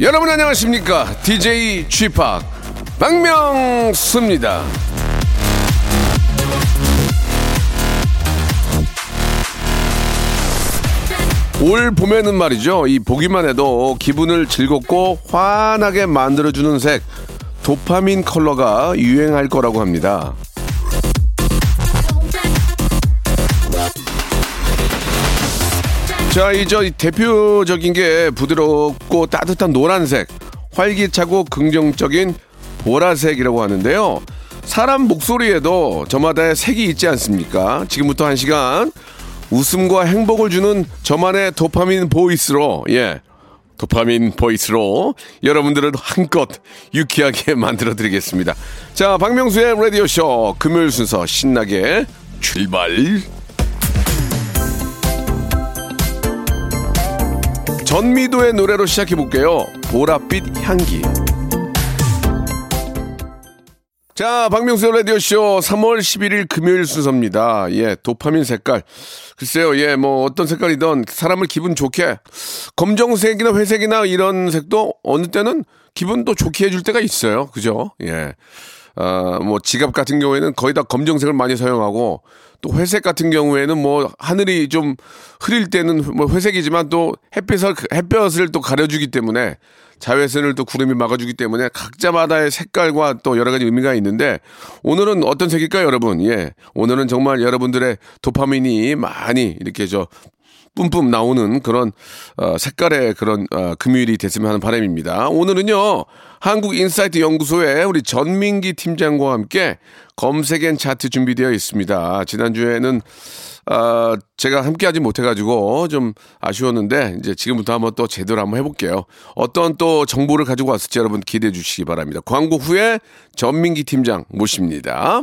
여러분 안녕하십니까 DJ 쥐팍 박명수입니다 올 봄에는 말이죠 이 보기만 해도 기분을 즐겁고 환하게 만들어주는 색 도파민 컬러가 유행할 거라고 합니다 자, 이저 대표적인 게 부드럽고 따뜻한 노란색, 활기차고 긍정적인 보라색이라고 하는데요. 사람 목소리에도 저마다의 색이 있지 않습니까? 지금부터 한 시간 웃음과 행복을 주는 저만의 도파민 보이스로, 예. 도파민 보이스로 여러분들을 한껏 유쾌하게 만들어 드리겠습니다. 자, 박명수의 라디오 쇼 금요일 순서 신나게 출발! 전미도의 노래로 시작해 볼게요. 보랏빛 향기. 자, 박명수의 라디오쇼 3월 11일 금요일 순서입니다. 예, 도파민 색깔. 글쎄요, 예, 뭐 어떤 색깔이든 사람을 기분 좋게 검정색이나 회색이나 이런 색도 어느 때는 기분도 좋게 해줄 때가 있어요. 그죠? 예. 아, 뭐 지갑 같은 경우에는 거의 다 검정색을 많이 사용하고 또 회색 같은 경우에는 뭐 하늘이 좀 흐릴 때는 뭐 회색이지만 또 햇빛을 햇볕을 또 가려주기 때문에 자외선을 또 구름이 막아주기 때문에 각자마다의 색깔과 또 여러 가지 의미가 있는데 오늘은 어떤 색일까요, 여러분? 예, 오늘은 정말 여러분들의 도파민이 많이 이렇게 저 뿜뿜 나오는 그런 어, 색깔의 그런 어, 금요일이 됐으면 하는 바람입니다. 오늘은요 한국인사이트 연구소의 우리 전민기 팀장과 함께 검색엔 차트 준비되어 있습니다. 지난주에는 어, 제가 함께하지 못해가지고 좀 아쉬웠는데 이제 지금부터 한번 또 제대로 한번 해볼게요. 어떤 또 정보를 가지고 왔을지 여러분 기대해 주시기 바랍니다. 광고 후에 전민기 팀장 모십니다.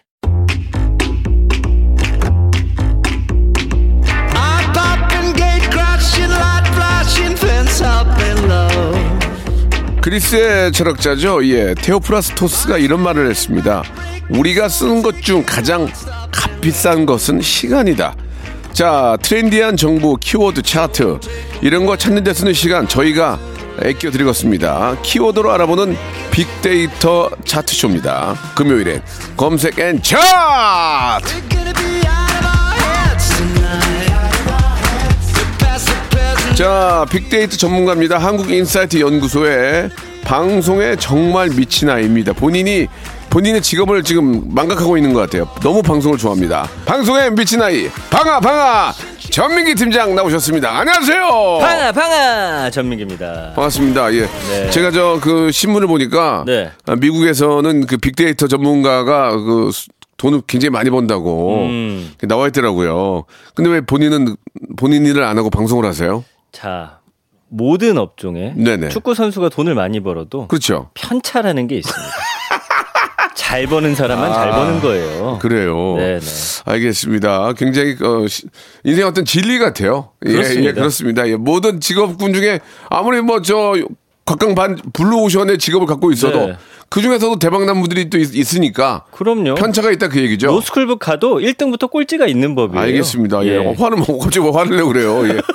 그리스의 철학자죠. 예, 테오프라스토스가 이런 말을 했습니다. 우리가 쓰는 것 중 가장 값비싼 것은 시간이다. 자, 트렌디한 정보, 키워드 차트 이런 거 찾는 데 쓰는 시간 저희가 아껴 드리겠습니다. 키워드로 알아보는 빅데이터 차트쇼입니다. 금요일엔 검색 and 차트! 자, 빅데이터 전문가입니다. 한국인사이트 연구소의 방송에 정말 미친 아이입니다. 본인이 본인의 직업을 지금 망각하고 있는 것 같아요. 너무 방송을 좋아합니다. 방송에 미친 아이, 방아, 방아! 전민기 팀장 나오셨습니다. 안녕하세요! 방아 방아 전민기입니다. 반갑습니다. 예. 네. 제가 저 그 신문을 보니까 네. 아, 미국에서는 그 빅데이터 전문가가 그 수- 돈을 굉장히 많이 번다고 음. 나와 있더라고요. 근데 왜 본인은 본인 일을 안 하고 방송을 하세요? 자 모든 업종에 네네. 축구 선수가 돈을 많이 벌어도 그렇죠. 편차라는 게 있습니다. 잘 버는 사람만 잘 버는 거예요. 아, 그래요. 네네. 알겠습니다. 굉장히 어, 시- 인생 어떤 진리 같아요. 예, 그렇습니다. 예, 그렇습니다. 예, 모든 직업군 중에 아무리 뭐 저 각광받는 블루오션의 직업을 갖고 있어도 네. 그 중에서도 대박난 분들이 또 있, 으니까 그럼요. 편차가 있다 그 얘기죠. 로스쿨북 가도 1등부터 꼴찌가 있는 법이에요. 알겠습니다. 예. 예. 어, 화를 뭐 갑자기 왜 화를 내고 그래요. 예.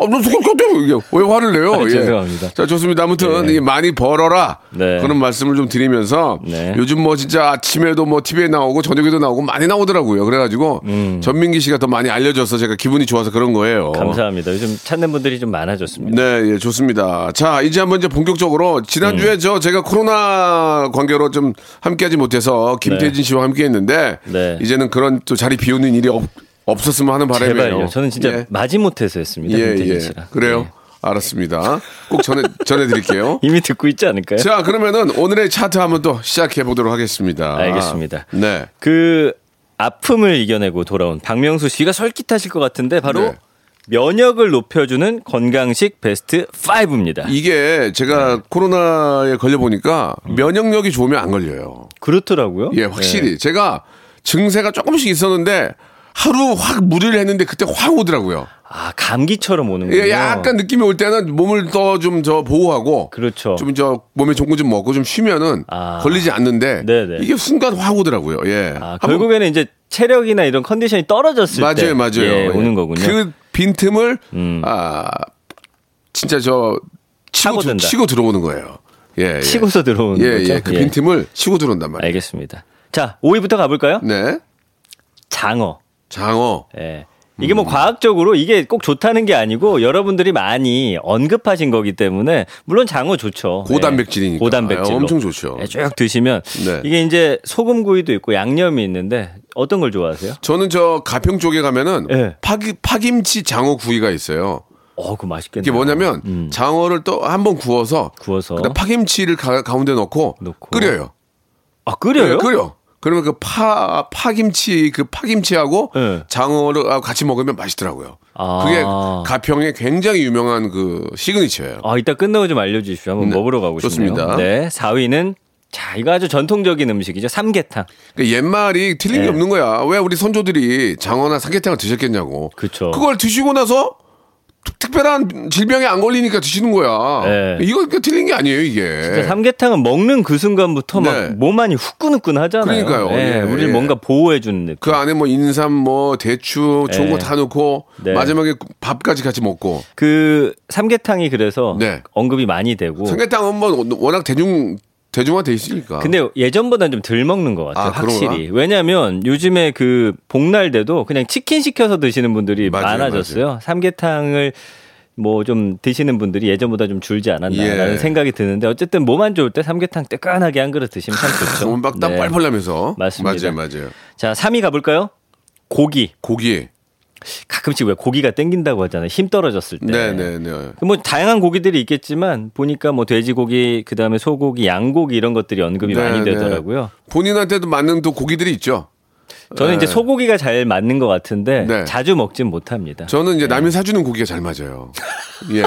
어, 너 껐대. 이게 왜 화를 내요? 아, 예. 죄송합니다. 자, 좋습니다. 아무튼 네. 이 많이 벌어라. 네. 그런 말씀을 좀 드리면서 네. 요즘 뭐 진짜 아침에도 뭐 TV에 나오고 저녁에도 나오고 많이 나오더라고요. 그래가지고 전민기 씨가 더 많이 알려져서 제가 기분이 좋아서 그런 거예요. 음. 감사합니다. 요즘 찾는 분들이 좀 많아졌습니다. 네, 예, 좋습니다. 자, 이제 한번 이제 본격적으로 지난주에 음. 저 제가 코로나 관계로 좀 함께하지 못해서 김태진 씨와 함께했는데 네. 이제는 그런 또 자리 비우는 일이 없, 없었으면 하는 바람이에요. 제발요. 저는 진짜 예. 마지못해서 했습니다. 예, 예. 그래요? 네. 알았습니다. 꼭 전해 전해드릴게요. 이미 듣고 있지 않을까요? 자 그러면은 오늘의 차트 한번 또 시작해 보도록 하겠습니다. 알겠습니다. 네. 그 아픔을 이겨내고 돌아온 박명수 씨가 솔깃하실 것 같은데 바로 네. 면역을 높여주는 건강식 베스트 5입니다. 이게 제가 네. 코로나에 걸려 보니까 면역력이 좋으면 안 걸려요. 그렇더라고요. 예, 확실히 네. 제가 증세가 조금씩 있었는데 하루 확 무리를 했는데 그때 확 오더라고요. 아 감기처럼 오는군요. 예, 약간 느낌이 올 때는 몸을 더 좀 저 보호하고 그렇죠. 좀 저 몸에 좋은 거좀 먹고 좀 쉬면은 아. 걸리지 않는데 네네. 이게 순간 확 오더라고요. 예. 아, 결국에는 이제 체력이나 이런 컨디션이 떨어졌을 때 맞아요, 맞아요. 예, 예. 오는 거군요. 그 빈틈을 음. 아 진짜 저 치고, 들-. 치고 들어오는 거예요. 예, 예. 치고서 들어오는 예, 거죠. 예. 그 예. 빈틈을 치고 들어온단 말이에요. 알겠습니다. 자, 5위부터 가볼까요? 네. 장어. 장어. 예. 이게 뭐 과학적으로 이게 꼭 좋다는 게 아니고 여러분들이 많이 언급하신 거기 때문에 물론 장어 좋죠. 고단백질이니까. 예. 고단백질. 아, 엄청 좋죠. 쭉 드시면 네. 이게 이제 소금구이도 있고 양념이 있는데 어떤 걸 좋아하세요? 저는 저 가평 쪽에 가면은 예. 파기, 파김치 장어 구이가 있어요. 어, 그거 맛있겠네요. 이게 뭐냐면 음. 장어를 또 한 번 구워서 구워서 그다음 파김치를 가, 가운데 넣고, 넣고. 끓여요. 아, 끓여요? 예, 끓여. 그러면 그 파 파김치 그 파김치하고 네. 장어를 아, 같이 먹으면 맛있더라고요. 아. 그게 가평의 굉장히 유명한 그 시그니처예요. 아, 이따 끝나고 좀 알려주십시오. 한번 네, 먹으러 가고 싶네요. 좋습니다. 네, 4위는 자, 이거 아주 전통적인 음식이죠. 삼계탕. 그러니까 옛말이 틀린 게 네. 없는 거야. 왜 우리 선조들이 장어나 삼계탕을 드셨겠냐고. 그쵸. 그걸 드시고 나서 특- 특별한 질병에 안 걸리니까 드시는 거야. 네. 이거 그러니까 틀린 게 아니에요, 이게. 진짜 삼계탕은 먹는 그 순간부터 네. 막 몸 안이 후끈후끈 하잖아요. 그러니까요. 예, 예, 우리를 예. 뭔가 보호해 주는 느낌. 그 안에 뭐 인삼, 뭐 대추, 좋은 네. 거다 넣고 네. 마지막에 밥까지 같이 먹고. 그 삼계탕이 그래서 네. 언급이 많이 되고. 삼계탕은 뭐 워낙 대중 대중화돼 있으니까. 근데 예전보다는 좀 덜 먹는 것 같아요. 아, 그런가? 확실히. 왜냐하면 요즘에 그 복날돼도 그냥 치킨 시켜서 드시는 분들이 맞아요, 많아졌어요. 삼계탕을 뭐 좀 드시는 분들이 예전보다 좀 줄지 않았나라는 예. 생각이 드는데 어쨌든 몸안 좋을 때 삼계탕 뜨끈하게 한 그릇 드시면 참 좋죠. 몸박땀 네. 빨빨 나면서. 맞습니다. 맞아요, 맞아요. 자, 3위 가볼까요? 고기. 고기. 가끔씩 왜 고기가 땡긴다고 하잖아요. 힘 떨어졌을 때. 네, 네, 네. 그뭐 다양한 고기들이 있겠지만 보니까 뭐 돼지고기, 그다음에 소고기, 양고기 이런 것들이 언급이 네, 많이 네. 되더라고요. 본인한테도 맞는 또 고기들이 있죠. 저는 이제 네. 소고기가 잘 맞는 것 같은데 네. 자주 먹진 못합니다. 저는 이제 남이 사주는 고기가 잘 맞아요. 예.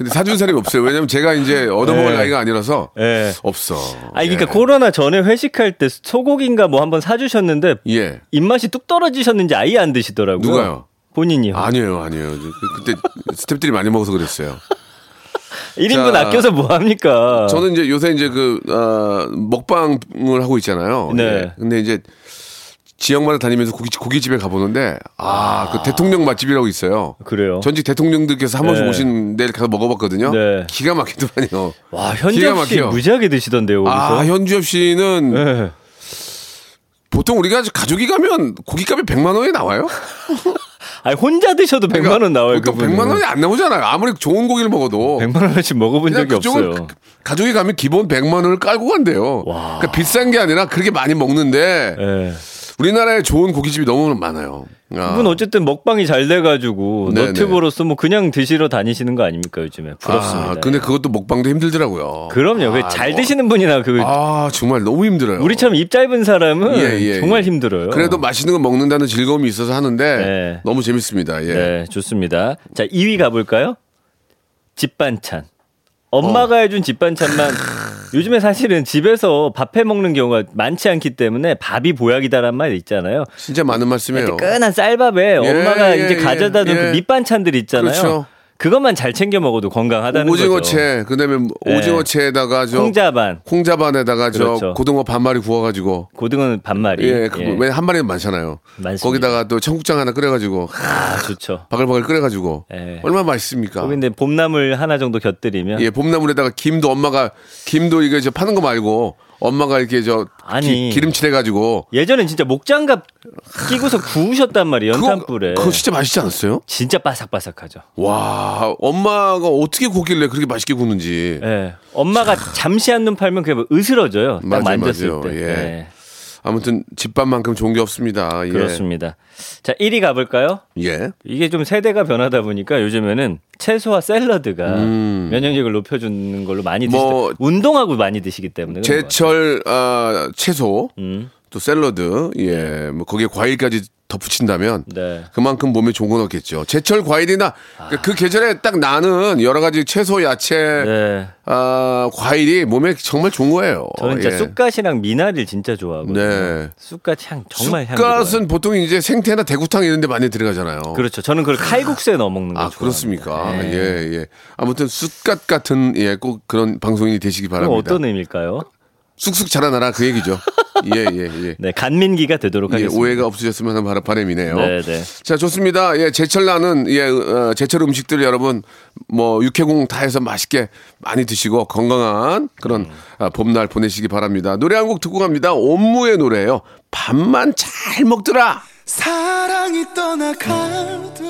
근데 사준 사람이 없어요. 왜냐면 제가 이제 얻어먹을 네. 나이가 아니라서 예. 없어. 아, 그러니까 예. 코로나 전에 회식할 때 소고기인가 뭐 한번 사주셨는데 예. 입맛이 뚝 떨어지셨는지 아예 안 드시더라고요. 누가요? 본인이요. 아니에요, 아니에요. 그- 그때 스탭들이 많이 먹어서 그랬어요. 1인분 자, 아껴서 뭐 합니까? 저는 이제 요새 이제 그, 어, 먹방을 하고 있잖아요. 네. 예. 근데 이제 지역마다 다니면서 고기, 고깃집에 가보는데, 아, 그 대통령 맛집이라고 있어요. 그래요. 전직 대통령들께서 한 번씩 네. 오신 데를 가서 먹어봤거든요. 네. 기가 막히더만요. 와, 현지엽 씨. 무지하게 드시던데요, 거기서. 아, 현주엽 씨는 예. 보통 우리가 가족이 가면 고깃값이 100만 원이 나와요? 아니, 혼자 드셔도 100만 원 나와요, 그분은. 100만 원이 안 나오잖아요. 아무리 좋은 고기를 먹어도. 100만 원씩 먹어본 적이 없어요. 가족이 가면 기본 100만 원을 깔고 간대요. 와. 그러니까 비싼 게 아니라 그렇게 많이 먹는데 예. 우리나라에 좋은 고깃집이 너무 많아요. 아. 그분 어쨌든 먹방이 잘 돼가지고 네, 너튜브로서 뭐 그냥 드시러 다니시는 거 아닙니까 요즘에 부럽습니다. 아, 근데 그것도 먹방도 힘들더라고요. 그럼요. 그 아, 잘 뭐. 드시는 분이나 그 아, 정말 너무 힘들어요. 우리처럼 입 짧은 사람은 예, 예, 정말 예. 힘들어요. 그래도 맛있는 거 먹는다는 즐거움이 있어서 하는데 네. 너무 재밌습니다. 예. 네, 좋습니다. 자, 2위 가볼까요? 집반찬. 엄마가 해준 집반찬만 요즘에 사실은 집에서 밥해 먹는 경우가 많지 않기 때문에 밥이 보약이다란 말 있잖아요. 진짜 많은 말씀이에요. 뜨끈한 쌀밥에 엄마가 예, 이제 예, 가져다 둔 예. 그 밑반찬들 있잖아요. 그렇죠. 그것만 잘 챙겨 먹어도 건강하다는 거죠. 오징어채, 그다음에 네. 오징어채에다가 저 콩자반, 콩자반에다가 저 그렇죠. 고등어 반마리 구워가지고 고등어는 반마리. 예, 그왜한 마리는 많잖아요. 많습니다. 거기다가 또 청국장 하나 끓여가지고 아, 좋죠. 바글바글 끓여가지고 예. 얼마나 맛있습니까? 근데 봄나물 하나 정도 곁들이면 예, 봄나물에다가 김도 엄마가 김도 이거 저 파는 거 말고 엄마가 이렇게 저 아니. 기, 름칠 해가지고 예전엔 진짜 목장갑 끼고서 구우셨단 말이에요. 연탄불에. 그거 진짜 맛있지 않았어요? 진짜 바삭바삭하죠. 와, 엄마가 어떻게 구길래 그렇게 맛있게 구는지. 예. 엄마가 잠시 한 눈 팔면 그냥 뭐 으스러져요. 딱 맞아요, 만졌을 맞아요. 때. 예. 아무튼 집밥만큼 좋은 게 없습니다. 예. 그렇습니다. 자, 1위 가볼까요? 예. 이게 좀 세대가 변하다 보니까 요즘에는 채소와 샐러드가 면역력을 높여주는 걸로 많이 드시다. 음. 뭐 운동하고 많이 드시기 때문에. 제철 아, 채소 음. 또 샐러드 예. 뭐 거기에 과일까지 덧붙인다면 네. 그만큼 몸에 좋은 건 없겠죠. 제철 과일이나 그- 그 계절에 딱 나는 여러 가지 채소, 야채, 네. 아, 과일이 몸에 정말 좋은 거예요. 저는 진짜 예. 쑥갓이랑 미나리를 진짜 좋아하거든요. 네. 쑥갓 향 정말 향이 쑥갓은. 보통 이제 생태나 대구탕 이런 데 많이 들어가잖아요. 그렇죠. 저는 그걸 칼국수에 넣어 먹는 거 아. 그렇습니까? 네. 예, 예. 아무튼 쑥갓 같은 예, 꼭 그런 방송인이 되시기 바랍니다. 어떤 의미일까요? 쑥쑥 자라나라 그 얘기죠. 예, 예, 예. 네, 간민기가 되도록 예, 하겠습니다. 오해가 없으셨으면 하는 바람- 바람이네요. 네, 네. 자, 좋습니다. 예, 제철 나는 예, 어, 제철 음식들 여러분 뭐 육해공 다 해서 맛있게 많이 드시고 건강한 그런 음. 아, 봄날 보내시기 바랍니다. 노래 한 곡 듣고 갑니다. 옴무의 노래예요. 밥만 잘 먹더라. 사랑이 떠나가도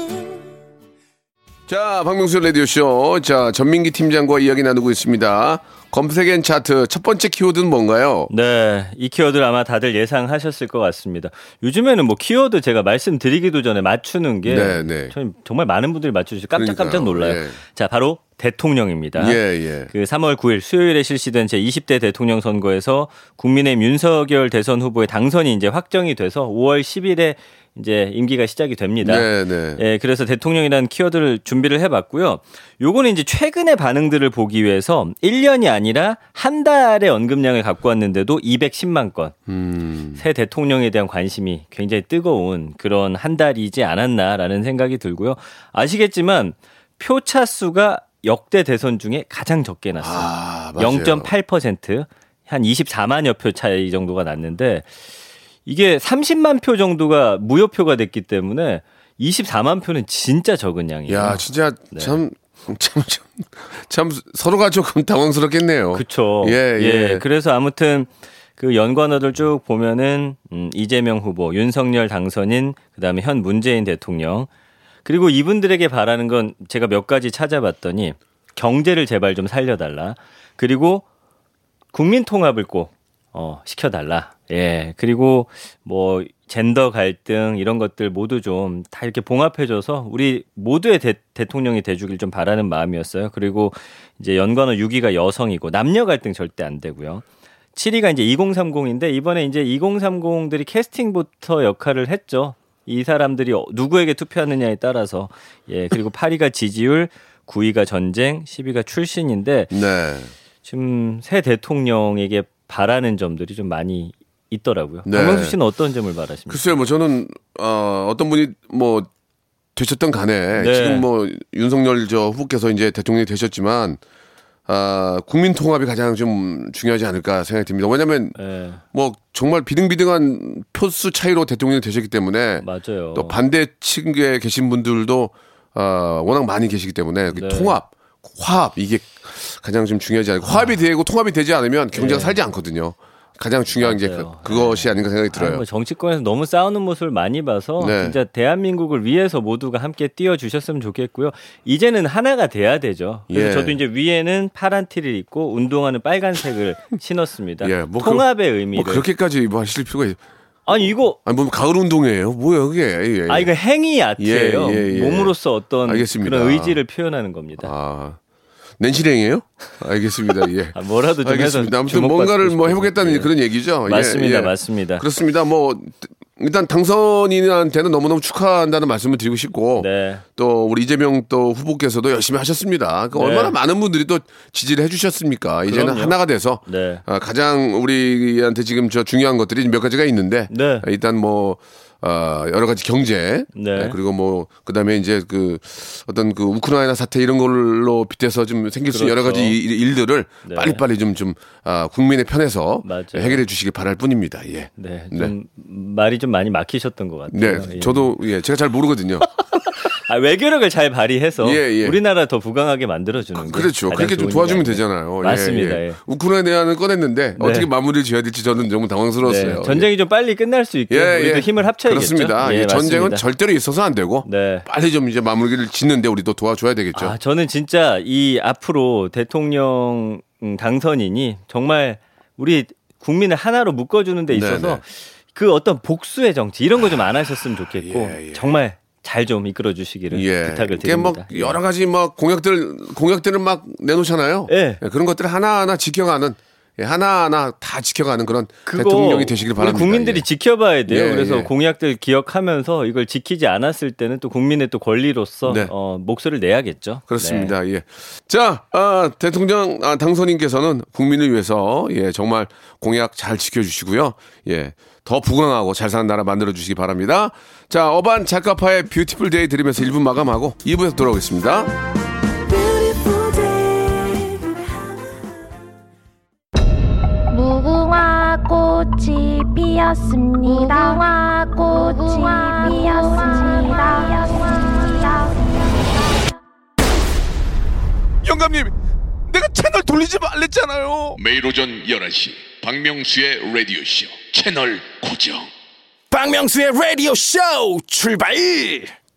자, 박명수 라디오쇼. 자, 전민기 팀장과 이야기 나누고 있습니다. 검색엔 차트 첫 번째 키워드는 뭔가요? 네, 이 키워드를 아마 다들 예상하셨을 것 같습니다. 요즘에는 뭐 키워드 제가 말씀드리기도 전에 맞추는 게 네, 네. 전 정말 많은 분들이 맞추셔서 깜짝깜짝. 놀라요. 예. 자, 바로 대통령입니다. 예, 예. 그 3월 9일 수요일에 실시된 제 20대 대통령 선거에서 국민의힘 윤석열 대선 후보의 당선이 이제 확정이 돼서 5월 10일에 이제 임기가 시작이 됩니다. 네, 네. 예, 그래서 대통령이라는 키워드를 준비를 해봤고요. 요거는 이제 최근의 반응들을 보기 위해서 1년이 아니라 한 달의 언급량을 갖고 왔는데도 210만 건. 음. 새 대통령에 대한 관심이 굉장히 뜨거운 그런 한 달이지 않았나라는 생각이 들고요. 아시겠지만 표차 수가 역대 대선 중에 가장 적게 났어요. 아, 맞아요. 0.8%한 24만여 표 차이 정도가 났는데 이게 30만 표 정도가 무효표가 됐기 때문에 24만 표는 진짜 적은 양이에요. 야, 진짜 네. 참, 참, 참, 참 서로가 조금 당황스럽겠네요. 그쵸. 예, 예. 그래서 아무튼 그 연관어들 쭉 보면은 음, 이재명 후보, 윤석열 당선인, 그다음에 현 문재인 대통령 그리고 이분들에게 바라는 건 제가 몇 가지 찾아봤더니 경제를 제발 좀 살려달라. 그리고 국민 통합을 꼭 어, 시켜달라. 예. 그리고 뭐 젠더 갈등 이런 것들 모두 좀 다 이렇게 봉합해줘서 우리 모두의 대, 대통령이 돼주길 좀 바라는 마음이었어요. 그리고 이제 연관어 6위가 여성이고 남녀 갈등 절대 안 되고요. 7위가 이제 2030인데 이번에 이제 2030들이 캐스팅부터 역할을 했죠. 이 사람들이 어- 누구에게 투표하느냐에 따라서 예 그리고 8위가 지지율, 9위가 전쟁, 10위가 출신인데 네. 지금 새 대통령에게 바라는 점들이 좀 많이 있더라고요. 네. 박명수 씨는 어떤 점을 바라십니까? 글쎄요, 뭐 저는, 어, 어떤 분이 뭐, 되셨던 간에, 네. 지금 뭐, 윤석열 저 후보께서 이제 대통령이 되셨지만, 아, 국민 통합이 가장 좀 중요하지 않을까 생각이 듭니다. 왜냐면, 예, 뭐, 정말 비등비등한 표수 차이로 대통령이 되셨기 때문에, 맞아요. 또 반대 측에 계신 분들도, 어, 워낙 많이 계시기 때문에, 그 네. 통합, 화합, 이게 가장 좀 중요하지 않을까. 화합이 되고 통합이 되지 않으면 경제가 네. 살지 않거든요. 가장 중요한 게 맞아요. 그, 그것이 아닌가 생각이 아, 들어요. 뭐 정치권에서 너무 싸우는 모습을 많이 봐서 네. 진짜 대한민국을 위해서 모두가 함께 뛰어 주셨으면 좋겠고요. 이제는 하나가 돼야 되죠. 그래서 예. 저도 이제 위에는 파란 티를 입고 운동화는 빨간색을 신었습니다. 예, 뭐 통합의 뭐 의미를. 그렇게까지 뭐 하실 필요가 있... 아니 이거 아니 뭐 가을 운동이에요. 뭐야 그게? 예, 예. 아 이거 행위 아트예요. 예, 예, 예. 몸으로서 어떤 알겠습니다. 그런 의지를 표현하는 겁니다. 아 낸실행이에요? 알겠습니다. 예. 아, 뭐라도 좀 알겠습니다. 아무튼 뭔가를 뭐. 해보겠다는 예. 그런 얘기죠. 예, 맞습니다, 예. 맞습니다. 그렇습니다. 뭐 일단 당선인한테는 너무너무 축하한다는 말씀을 드리고 싶고 네. 또 우리 이재명 또 후보께서도 열심히 하셨습니다. 그 네. 얼마나 많은 분들이 또 지지를 해주셨습니까? 이제는 그럼요. 하나가 돼서 네. 아, 가장 우리한테 지금 저 중요한 것들이 몇 가지가 있는데 네. 일단 뭐 어, 여러 가지 경제 네. 예, 그리고 뭐 그다음에 이제 그 어떤 그 우크라이나 사태 이런 걸로 빗대서 좀 생길 수 있는 여러 그렇죠. 가지 일- 일들을 네. 빨리빨리 좀좀 아, 국민의 편에서 맞아요. 해결해 주시길 바랄 뿐입니다. 예. 네, 좀 말이 좀 많이 막히셨던 것 같아요. 네, 예. 저도 예, 제가 잘 모르거든요. 아, 외교력을 잘 발휘해서 예, 예. 우리나라 더 부강하게 만들어주는 게 그렇죠. 가장 그렇게 좀 도와주면? 되잖아요. 예, 맞습니다. 예. 예. 우크라이나는 꺼냈는데 어떻게 네. 마무리를 지어야 될지 저는 너무 당황스러웠어요. 네, 전쟁이 좀 빨리 끝날 수 있게 예, 우리도 예. 힘을 합쳐야겠죠. 그렇습니다. 예, 예, 전쟁은. 절대로 있어서 안 되고 네. 빨리 좀 이제 마무리를 짓는데 우리도 도와줘야 되겠죠. 아, 저는 진짜 이 앞으로 대통령 음, 당선인이 정말 우리 국민을 하나로 묶어주는 데 있어서 네네. 그 어떤 복수의 정치 이런 거 좀 안 하셨으면 좋겠고 예, 예. 정말 잘 좀 이끌어 주시기를 예. 부탁을 뭐 드립니다. 여러 가지 뭐 공약들 공약들을 막 내놓잖아요. 예. 그런 것들을 하나하나 지켜가는 예, 하나하나 다 지켜가는 그런 대통령이 되시길 바랍니다. 국민들이 예. 지켜봐야 돼요. 예, 그래서 예. 공약들 기억하면서 이걸 지키지 않았을 때는 또 국민의 또 권리로서 네. 어, 목소리를 내야겠죠. 그렇습니다. 예. 자, 아, 대통령 아, 당선인께서는 국민을 위해서 예, 정말 공약 잘 지켜주시고요. 예. 더 부강하고 잘 사는 나라 만들어 주시기 바랍니다. 자, 어반자카파의 Beautiful Day 들으면서 1부 마감하고 2부에서 돌아오겠습니다. 무궁화 꽃이 피었습니다. 무궁화 꽃이 피었습니다. 영감님, 내가 채널 돌리지 말랬잖아요. 매일 오전 11시 박명수의 라디오 쇼 채널 고정 박명수의 라디오 쇼 출발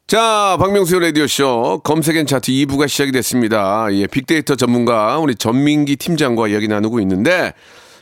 자, 박명수의 라디오 쇼 검색엔 차트 2부가 시작이 됐습니다. 예, 빅데이터 전문가 우리 전민기 팀장과 이야기 나누고 있는데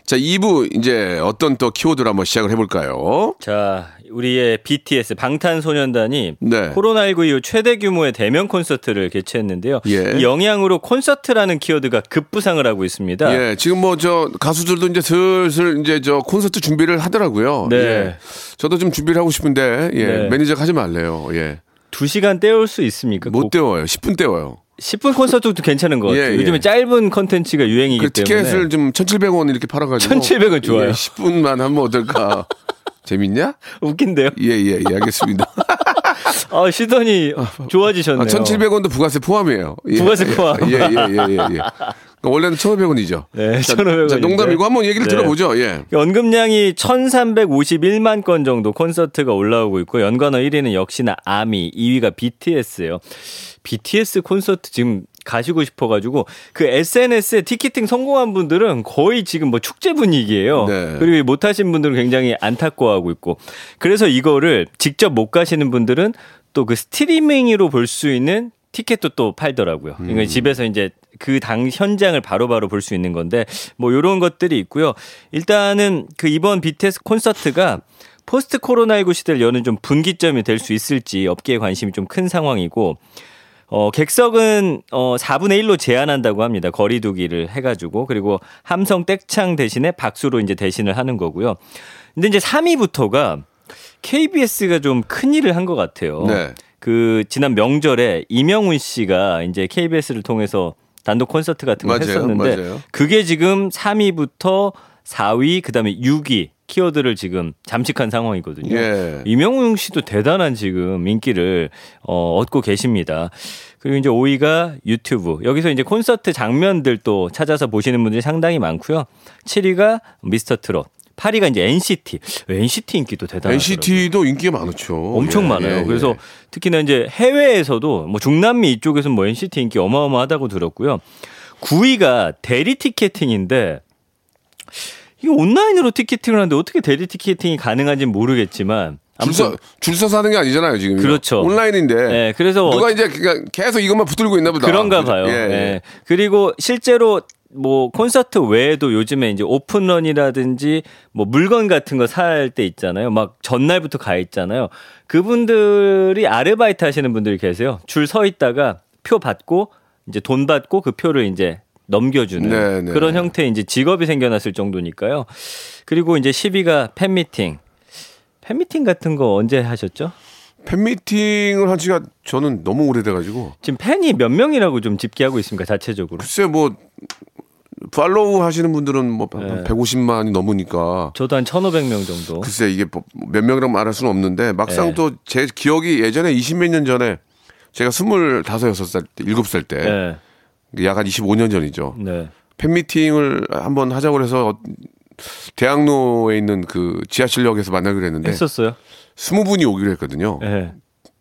자, 2부 이제 어떤 또 키워드를 한번 시작을 해볼까요? 자, 우리의 BTS 방탄소년단이 네. 코로나19 이후 최대 규모의 대면 콘서트를 개최했는데요. 예. 이 영향으로 콘서트라는 키워드가 급부상을 하고 있습니다. 예, 지금 뭐 저 가수들도 이제 슬슬 이제 저 콘서트 준비를 하더라고요. 네. 예. 저도 좀 준비를 하고 싶은데 예, 네. 매니저가 하지 말래요. 예. 2시간 때울 수 있습니까? 못꼭 때워요. 10분 때워요. 10분 콘서트도 괜찮은 것 같아요. 예, 예. 요즘에 짧은 컨텐츠가 유행이기 그 때문에 티켓을 좀 1,700원 이렇게 팔아 가지고 1,700원 좋아요. 예, 10분만 하면 어떨까? 재밌냐? 웃긴데요. 예, 예, 예, 알겠습니다. 아, 시선이 좋아지셨네요. 아, 1,700원도 부가세 포함이에요. 예, 부가세 예, 포함. 예, 예, 예, 예. 예. 그러니까 원래는 1,500원이죠. 네, 자, 1,500원 자, 인데. 농담이고 한번 얘기를 네. 들어보죠. 예. 연금량이 1,351만 건 정도 콘서트가 올라오고 있고 연관어 1위는 역시나 아미, 2위가 BTS예요. BTS 콘서트 지금 가시고 싶어가지고 그 SNS에 티켓팅 성공한 분들은 거의 지금 뭐 축제 분위기예요. 네. 그리고 못 하신 분들은 굉장히 안타까워하고 있고 그래서 이거를 직접 못 가시는 분들은 또 그 스트리밍으로 볼 수 있는 티켓도 또 팔더라고요. 음. 이거 집에서 이제 그 당 현장을 바로바로 볼 수 있는 건데 뭐 이런 것들이 있고요. 일단은 그 이번 BTS 콘서트가 포스트 코로나19 시대를 여는 좀 분기점이 될 수 있을지 업계의 관심이 좀 큰 상황이고 어, 객석은 어, 4분의 1로 제한한다고 합니다. 거리두기를 해가지고. 그리고 함성 떼창 대신에 박수로 이제 대신을 하는 거고요. 근데 이제 3위부터가 KBS가 좀 큰일을 한 것 같아요. 네. 그 지난 명절에 이명훈 씨가 이제 KBS를 통해서 단독 콘서트 같은 걸 맞아요, 했었는데 맞아요. 그게 지금 3위부터 4위 그다음에 6위 키워드를 지금 잠식한 상황이거든요. 예. 이명웅 씨도 대단한 지금 인기를 어, 얻고 계십니다. 그리고 이제 5위가 유튜브. 여기서 이제 콘서트 장면들 또 찾아서 보시는 분들이 상당히 많고요. 7위가 미스터 트롯. 8위가 이제 NCT. NCT 인기도 대단하더라고요. NCT도 인기가 많죠. 엄청 예, 많아요. 예, 그래서 예. 특히나 이제 해외에서도 뭐 중남미 이쪽에서는 뭐 NCT 인기 어마어마하다고 들었고요. 9위가 대리 티켓팅인데 이게 온라인으로 티켓팅을 하는데 어떻게 대리 티켓팅이 가능한지는 모르겠지만 줄서 아무튼 줄 서서 하는 게 아니잖아요 지금. 그렇죠. 온라인인데. 네, 그래서 누가 이제 그냥 계속 이것만 붙들고 있나 보다. 그런가 봐요. 예, 예. 예. 그리고 실제로 뭐 콘서트 외에도 요즘에 이제 오픈런이라든지 뭐 물건 같은 거 살 때 있잖아요. 막 전날부터 가 있잖아요. 그분들이 아르바이트 하시는 분들이 계세요. 줄 서 있다가 표 받고 이제 돈 받고 그 표를 이제 넘겨주는 네, 네. 그런 형태의 이제 직업이 생겨났을 정도니까요. 그리고 이제 10위가 팬미팅. 팬미팅 같은 거 언제 하셨죠? 팬미팅을 한 지가 저는 너무 오래돼가지고 지금 팬이 몇 명이라고 좀 집계하고 있습니까? 자체적으로. 글쎄 뭐 팔로우 하시는 분들은 뭐 네. 150만이 넘으니까 저도 한 1,500명 정도. 글쎄 이게 뭐몇 명이라고 말할 수는 없는데 막상 네. 또제 기억이 예전에 20몇 년 전에 제가 25, 6살 때, 7살 때 네. 약한 25년 전이죠. 네. 팬미팅을 한번 하자고 해서 어, 대학로에 있는 그 지하철역에서 만나기로 했는데 했었어요. 20분이 오기로 했거든요. 네.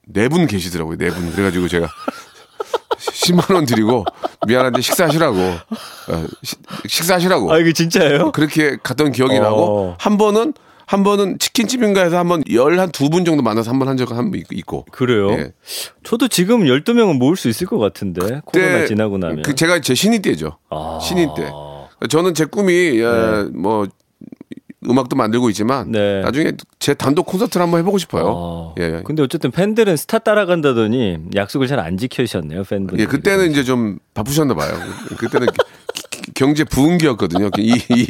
네분 계시더라고요. 네 분. 그래가지고 제가 10만 원 드리고 미안한데 식사하시라고 어, 시- 식사하시라고 아, 이거 진짜예요? 그렇게 갔던 기억이 어. 나고 한 번은 한 번은 치킨집인가 해서 한번 열 한 두 분 정도 만나서 한 번 한 적은 한 번 있고 그래요? 예. 저도 지금 12명은 모을 수 있을 것 같은데. 코로나 지나고 나면. 그 제가 제 신인 때죠. 아. 신인 때. 저는 제 꿈이 예, 네. 뭐 음악도 만들고 있지만 네. 나중에 제 단독 콘서트를 한번 해보고 싶어요. 어. 예. 근데 어쨌든 팬들은 스타 따라간다더니 약속을 잘 안 지키셨네요, 팬들. 예, 그때는 이제 좀 바쁘셨나 봐요. 그때는 경제 부흥기였거든요. 이, 이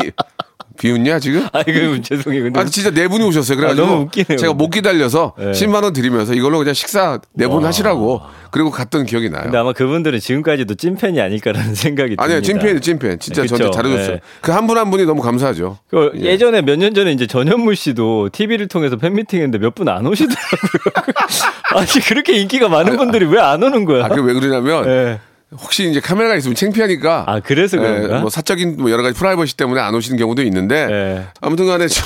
비웃냐 지금? 아이고 죄송해요. 근데 아니 진짜 네 분이 오셨어요. 그래가지고 아, 너무 웃기네요. 제가 못 기다려서 네. 10만 원 드리면서 이걸로 그냥 식사 네 분 하시라고 그리고 갔던 기억이 나요. 근데 아마 그분들은 지금까지도 찐팬이 아닐까라는 생각이 아니요, 듭니다. 찐팬이 찐팬. 진짜 네, 저한테. 잘해줬어요. 네. 그한 분 한 분이 너무 감사하죠. 그 예. 예전에 몇 년 전에 이제 전현무 씨도 TV를 통해서 팬미팅 했는데 몇 분 안 오시더라고요. 아니 그렇게 인기가 많은 분들이 왜 안 오는 거야? 아, 그왜 그러냐면 예. 혹시 이제 카메라가 있으면 창피하니까. 아, 그래서 그런가? 예, 뭐 사적인 뭐 여러 가지 프라이버시 때문에 안 오시는 경우도 있는데 예. 아무튼 간에 저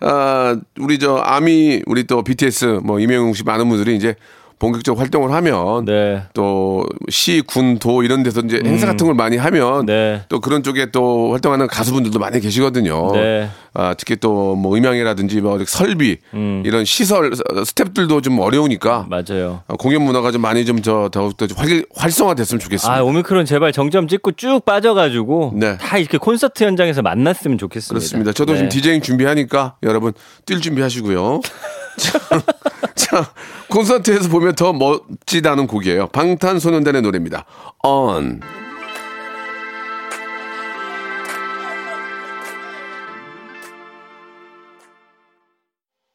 아, 우리 저 아미 우리 또 BTS 뭐 이명웅 씨 많은 분들이 이제 본격적 활동을 하면 네. 또 시, 군, 도 이런 데서 이제 행사 같은 걸 많이 하면 네. 또 그런 쪽에 또 활동하는 가수분들도 많이 계시거든요. 네. 아, 특히 또 뭐 음향이라든지 뭐 설비 이런 시설 스탭들도 좀 어려우니까 맞아요. 아, 공연 문화가 좀 많이 좀 저 더욱더 좀 활, 활성화됐으면 좋겠습니다. 아 오미크론 제발 정점 찍고 쭉 빠져가지고 네. 다 이렇게 콘서트 현장에서 만났으면 좋겠습니다. 그렇습니다. 저도 네. 지금 디제잉 준비하니까 여러분 뛸 준비하시고요. 자, 자, 콘서트에서 보면 더 멋지다는 곡이에요. 방탄소년단의 노래입니다. On.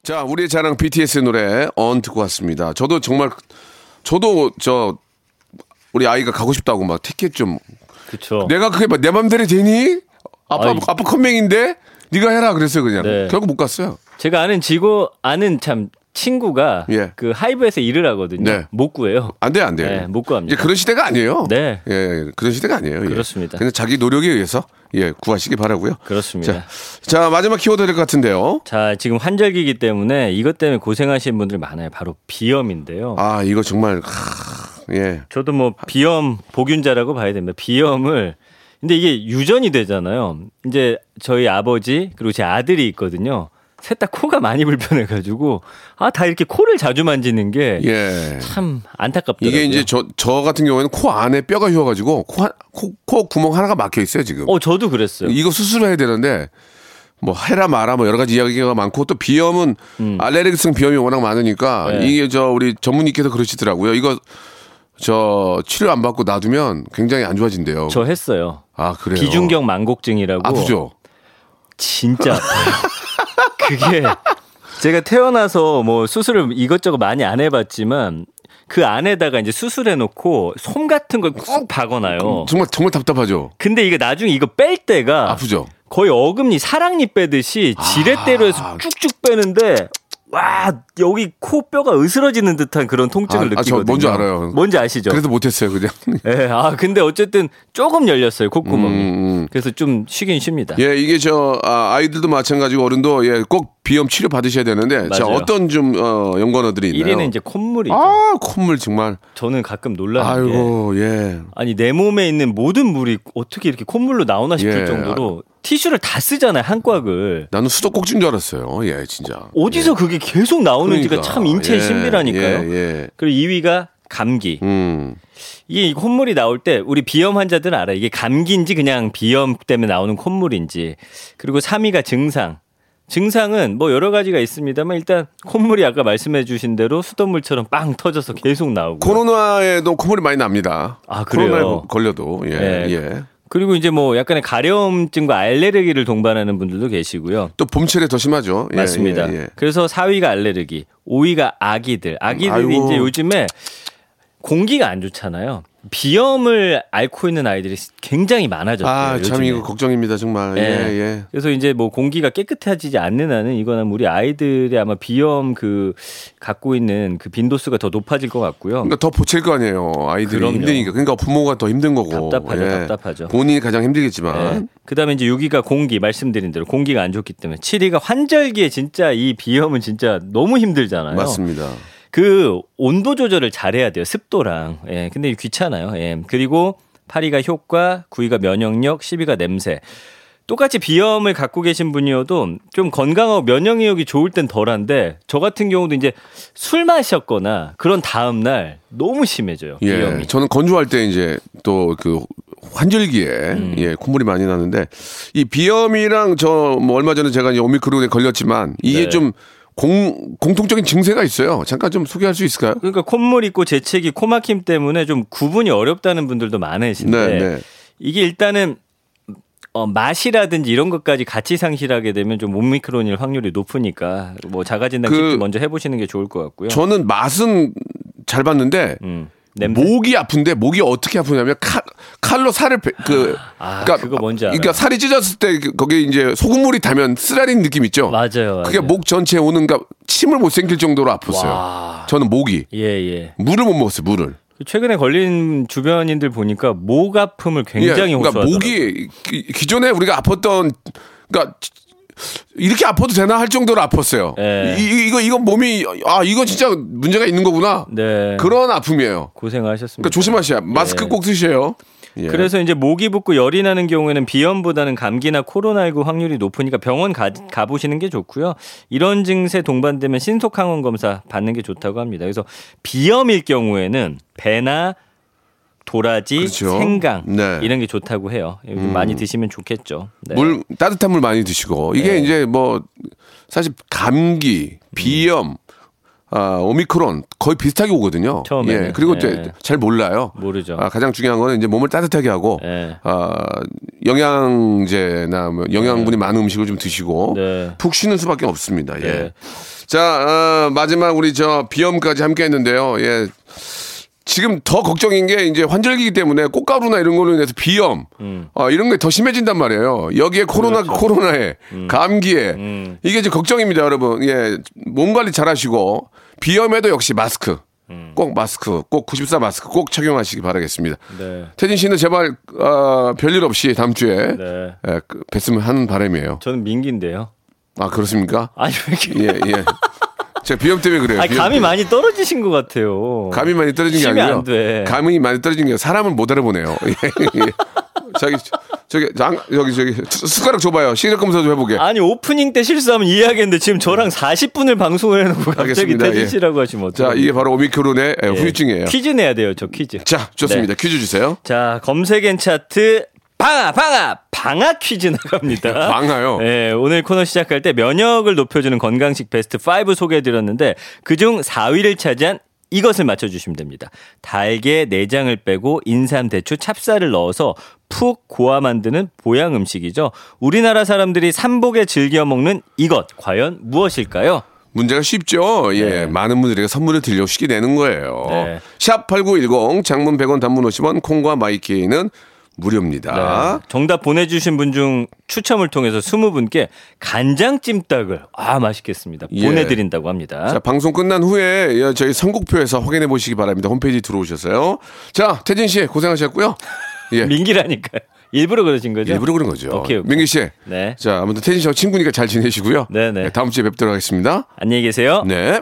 자, 우리의 자랑 BTS의 노래 On 듣고 왔습니다. 저도 정말 저도 저 우리 아이가 가고 싶다고 막 티켓 좀 그렇죠. 내가 그게 막내 맘대로 되니? 아빠 아이. 아빠 컴맹인데 네가 해라 그랬어요 그냥. 네. 결국 못 갔어요. 제가 아는 지고 아는 참 친구가 예. 그 하이브에서 일을 하거든요. 네. 못 구해요. 안 돼, 안 돼. 네, 못 구합니다. 이제 그런 시대가 아니에요. 네. 예, 예, 그런 시대가 아니에요. 예. 그렇습니다. 그냥 자기 노력에 의해서 예, 구하시기 바라고요. 그렇습니다. 자, 자, 마지막 키워드 될 것 같은데요. 자, 지금 환절기이기 때문에 이것 때문에 고생하시는 분들 많아요. 바로 비염인데요. 아, 이거 정말 하, 예. 저도 뭐 비염 복균자라고 봐야 됩니다. 비염을 근데 이게 유전이 되잖아요. 이제 저희 아버지 그리고 제 아들이 있거든요. 셋 다 코가 많이 불편해가지고 아 다 이렇게 코를 자주 만지는 게참 예. 안타깝더라고요. 이게 이제 저, 저 같은 경우에는 코 안에 뼈가 휘어가지고 코, 한- 코, 코 구멍 하나가 막혀 있어요, 지금. 어 저도 그랬어요. 이거 수술해야 되는데 뭐 해라 마라 뭐 여러 가지 이야기가 많고 또 비염은 알레르기성 비염이 워낙 많으니까 음. 네. 이게 저 우리 전문의께서 그러시더라고요. 이거 저 치료 안 받고 놔두면 굉장히 안 좋아진대요. 저 했어요. 아 그래요. 기중경 만곡증이라고 아프죠. 진짜 아파요. 그게 제가 태어나서 뭐 수술을 이것저것 많이 안 해봤지만 그 안에다가 이제 수술해 놓고 솜 같은 걸 꾹 박아놔요. 정말 정말 답답하죠. 근데 이게 나중에 이거 뺄 때가 아프죠. 거의 어금니 사랑니 빼듯이 지렛대로 해서 쭉쭉 빼는데 와 여기 코 뼈가 으스러지는 듯한 그런 통증을 아, 아, 저 느끼거든요. 뭔지 알아요. 뭔지 아시죠? 그래서 못했어요, 그냥. 예, 아 근데 어쨌든 조금 열렸어요 콧구멍이. 음, 음. 그래서 좀 쉬긴 쉽니다. 예, 이게 저 아, 이들도 마찬가지고 어른도 예, 꼭 비염 치료 받으셔야 되는데 자 맞아요. 어떤 좀 어, 연관어들이 있나요? 1위는 이제 콧물이죠. 아 콧물 정말. 저는 가끔 놀라는 게 아이고 예. 아니 내 몸에 있는 모든 물이 어떻게 이렇게 콧물로 나오나 싶을 예. 정도로 티슈를 다 쓰잖아요 한 꽉을. 나는 수도꼭지인 줄 알았어요. 예, 진짜. 어디서 그게 계속 나오는지가 그러니까. 참 인체의 예, 신비라니까요. 예, 예. 그리고 2위가 감기. 음. 이게 콧물이 나올 때 우리 비염 환자들은 알아요. 이게 감기인지 그냥 비염 때문에 나오는 콧물인지. 그리고 3위가 증상. 증상은 뭐 여러 가지가 있습니다만 일단 콧물이 아까 말씀해 주신 대로 수돗물처럼 빵 터져서 계속 나오고. 코로나에도 콧물이 많이 납니다. 아, 그래요? 코로나에 걸려도 예, 예. 예. 그리고 이제 뭐 약간의 가려움증과 알레르기를 동반하는 분들도 계시고요. 또 봄철에 더 심하죠. 예, 맞습니다. 예, 예. 그래서 4위가 알레르기, 5위가 아기들. 아기들이 아이고. 이제 요즘에 공기가 안 좋잖아요. 비염을 앓고 있는 아이들이 굉장히 많아졌어요. 아, 참 요즘에. 이거 걱정입니다, 정말. 예, 예. 예. 그래서 이제 뭐 공기가 깨끗해지지 않는 한은 이거는 우리 아이들이 아마 비염 그 갖고 있는 그 빈도수가 더 높아질 것 같고요. 그러니까 더 보챌 거 아니에요. 아이들이 그럼요. 힘드니까. 그러니까 부모가 더 힘든 거고. 답답하죠, 답답하죠. 본인이 가장 힘들겠지만. 네. 그다음에 이제 6위가 공기 말씀드린 대로 공기가 안 좋기 때문에 7위가 환절기에 진짜 이 비염은 진짜 너무 힘들잖아요. 맞습니다. 그 온도 조절을 잘해야 돼요. 습도랑. 예. 근데 귀찮아요. 예. 그리고 8위가 효과, 9위가 면역력, 10위가 냄새. 똑같이 비염을 갖고 계신 분이어도 좀 건강하고 면역력이 좋을 땐 덜한데 저 같은 경우도 이제 술 마셨거나 그런 다음 날 너무 심해져요. 예. 비염이. 저는 건조할 때 이제 또 그 환절기에 음. 예 콧물이 많이 나는데 이 비염이랑 저 뭐 얼마 전에 제가 이제 오미크론에 걸렸지만 이게 네. 좀 공, 공통적인 증세가 있어요. 잠깐 좀 소개할 수 있을까요? 그러니까 콧물 있고 재채기, 코막힘 때문에 좀 구분이 어렵다는 분들도 많으신데 네, 네. 이게 일단은 어, 맛이라든지 이런 것까지 같이 상실하게 되면 좀 오미크론일 확률이 높으니까 뭐 자가진단 그- 먼저 해보시는 게 좋을 것 같고요. 저는 맛은 잘 봤는데 음, 냄새. 목이 아픈데 목이 어떻게 아프냐면 칼, 칼로 살을 베- 그 아, 그거 뭔지 알아요. 그러니까 살이 찢었을 때 그- 거기 이제 소금물이 닿으면 쓰라린 느낌 있죠. 맞아요. 그게 맞아요. 목 전체에 오는 가 침을 못 생길 정도로 아팠어요. 와. 저는 목이 예, 예. 물을 못 먹었어요. 물을. 최근에 걸린 주변인들 보니까 목 아픔을 굉장히 예, 그러니까 호소하더라고요. 목이 기, 기존에 우리가 아팠던 그러니까 이렇게 아파도 되나 할 정도로 아팠어요. 예. 이, 이거 이거 몸이 아 이거 진짜 문제가 있는 거구나. 네. 그런 아픔이에요. 고생하셨습니다. 그러니까 조심하셔야 마스크 네. 꼭 쓰셔요. 예. 그래서 이제 목이 붓고 열이 나는 경우에는 비염보다는 감기나 코로나19 확률이 높으니까 병원 가, 가보시는 게 좋고요. 이런 증세 동반되면 신속 항원 검사 받는 게 좋다고 합니다. 그래서 비염일 경우에는 배나 도라지, 그렇죠. 생강 네. 이런 게 좋다고 해요. 좀 많이 드시면 좋겠죠. 네. 물 따뜻한 물 많이 드시고 이게 네. 이제 뭐 사실 감기, 비염, 아 오미크론 거의 비슷하게 오거든요. 처음에는. 예. 그리고 네. 잘 몰라요. 모르죠. 아, 가장 중요한 거는 이제 몸을 따뜻하게 하고 네. 아 영양제나 뭐 영양분이 많은 음식을 좀 드시고 네. 푹 쉬는 수밖에 없습니다. 예. 네. 자 어, 마지막 우리 저 비염까지 함께했는데요. 예. 지금 더 걱정인 게 이제 환절기이기 때문에 꽃가루나 이런 걸로 인해서 비염 음. 어, 이런 게 더 심해진단 말이에요. 여기에 코로나 그렇죠. 코로나에 음. 감기에 이게 이제 걱정입니다, 여러분. 예, 몸 관리 잘하시고 비염에도 역시 마스크. 음. 꼭 마스크, 꼭 94 마스크 꼭 착용하시기 바라겠습니다. 네. 태진 씨는 제발 어, 별일 없이 다음 주에 네. 예, 그, 뵀으면 하는 바람이에요. 저는 민기인데요. 아 그렇습니까? 아니 왜 이렇게 예, 예. 제가 비염 때문에 그래요. 아니 비염 감이 때문에. 많이 떨어지신 것 같아요. 감이 많이 떨어진 게 아니고요. 안 돼. 감이 많이 떨어진 게 사람을 못 알아보네요. 예, 예. 저기 저기 장, 여기 저기 수- 숟가락 줘봐요. 시력 검사 좀 해보게. 아니 오프닝 때 실수하면 이해하겠는데 지금 저랑 40분을 방송을 해놓고 갑자기 알겠습니다. 태진 예. 씨라고 하시면 어떡해요? 자 이게 바로 오미크론의 예, 예. 후유증이에요. 퀴즈 내야 돼요, 저 퀴즈. 자 좋습니다. 네. 퀴즈 주세요. 자 검색엔 차트 방아 방아 방아 퀴즈 나갑니다. 방아요? 네, 오늘 코너 시작할 때 면역을 높여주는 건강식 베스트 5 소개해드렸는데 그중 4위를 차지한 이것을 맞춰주시면 됩니다. 달걀 내장을 빼고 인삼, 대추, 찹쌀을 넣어서 푹 고아 만드는 보양 음식이죠. 우리나라 사람들이 삼복에 즐겨 먹는 이것 과연 무엇일까요? 문제가 쉽죠. 예, 네. 많은 분들에게 선물을 드리려고 쉽게 내는 거예요. 네. 샵 #8910 장문 100원, 단문 50원, 콩과 마이 K는 무료입니다. 네. 정답 보내주신 분 중 추첨을 통해서 20분께 간장 찜닭을 아 맛있겠습니다. 예. 보내드린다고 합니다. 자, 방송 끝난 후에 예, 저희 선곡표에서 확인해 보시기 바랍니다. 홈페이지 들어오셔서요. 자, 태진 씨 고생하셨고요. 예. 민기라니까요. 일부러 그러신 거죠? 일부러 그런 거죠. 오케이, 오케이. 민기 씨. 네. 자, 아무튼 태진 씨하고 친구니까 잘 지내시고요. 네네. 네, 다음 주에 뵙도록 하겠습니다. 안녕히 계세요. 네.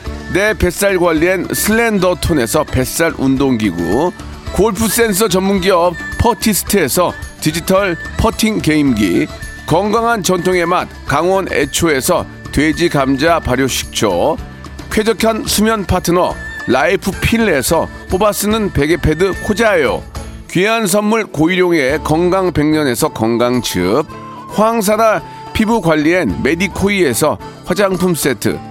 내 뱃살 관리엔 슬렌더 톤에서 뱃살 운동기구, 골프 센서 전문기업 퍼티스트에서 디지털 퍼팅 게임기, 건강한 전통의 맛 강원 애초에서 돼지 감자 발효 식초, 쾌적한 수면 파트너 라이프 필에서 뽑아 쓰는 베개 패드 코자요, 귀한 선물 고일용의 건강 백년에서 건강즙, 황사라 피부 관리엔 메디코이에서 화장품 세트,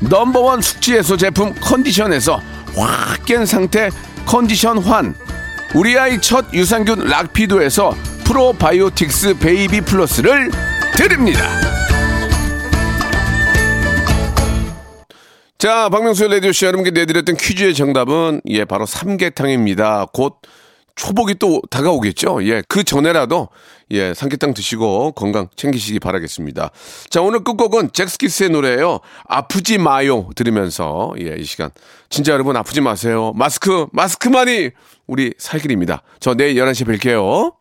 number one 숙취해소 제품 컨디션에서 확 깬 상태 컨디션 환 우리 아이 첫 유산균 락피도에서 프로바이오틱스 베이비 플러스를 드립니다. 자, 박명수의 라디오쇼 여러분께 내드렸던 퀴즈의 정답은 예, 바로 삼계탕입니다. 곧 초복이 또 다가오겠죠? 예, 그 전에라도 예, 삼계탕 드시고 건강 챙기시기 바라겠습니다. 자, 오늘 끝곡은 잭스키스의 노래예요. 아프지 마요 들으면서 예, 이 시간 진짜 여러분 아프지 마세요. 마스크, 마스크만이 우리 살길입니다. 저 내일 11시에 뵐게요.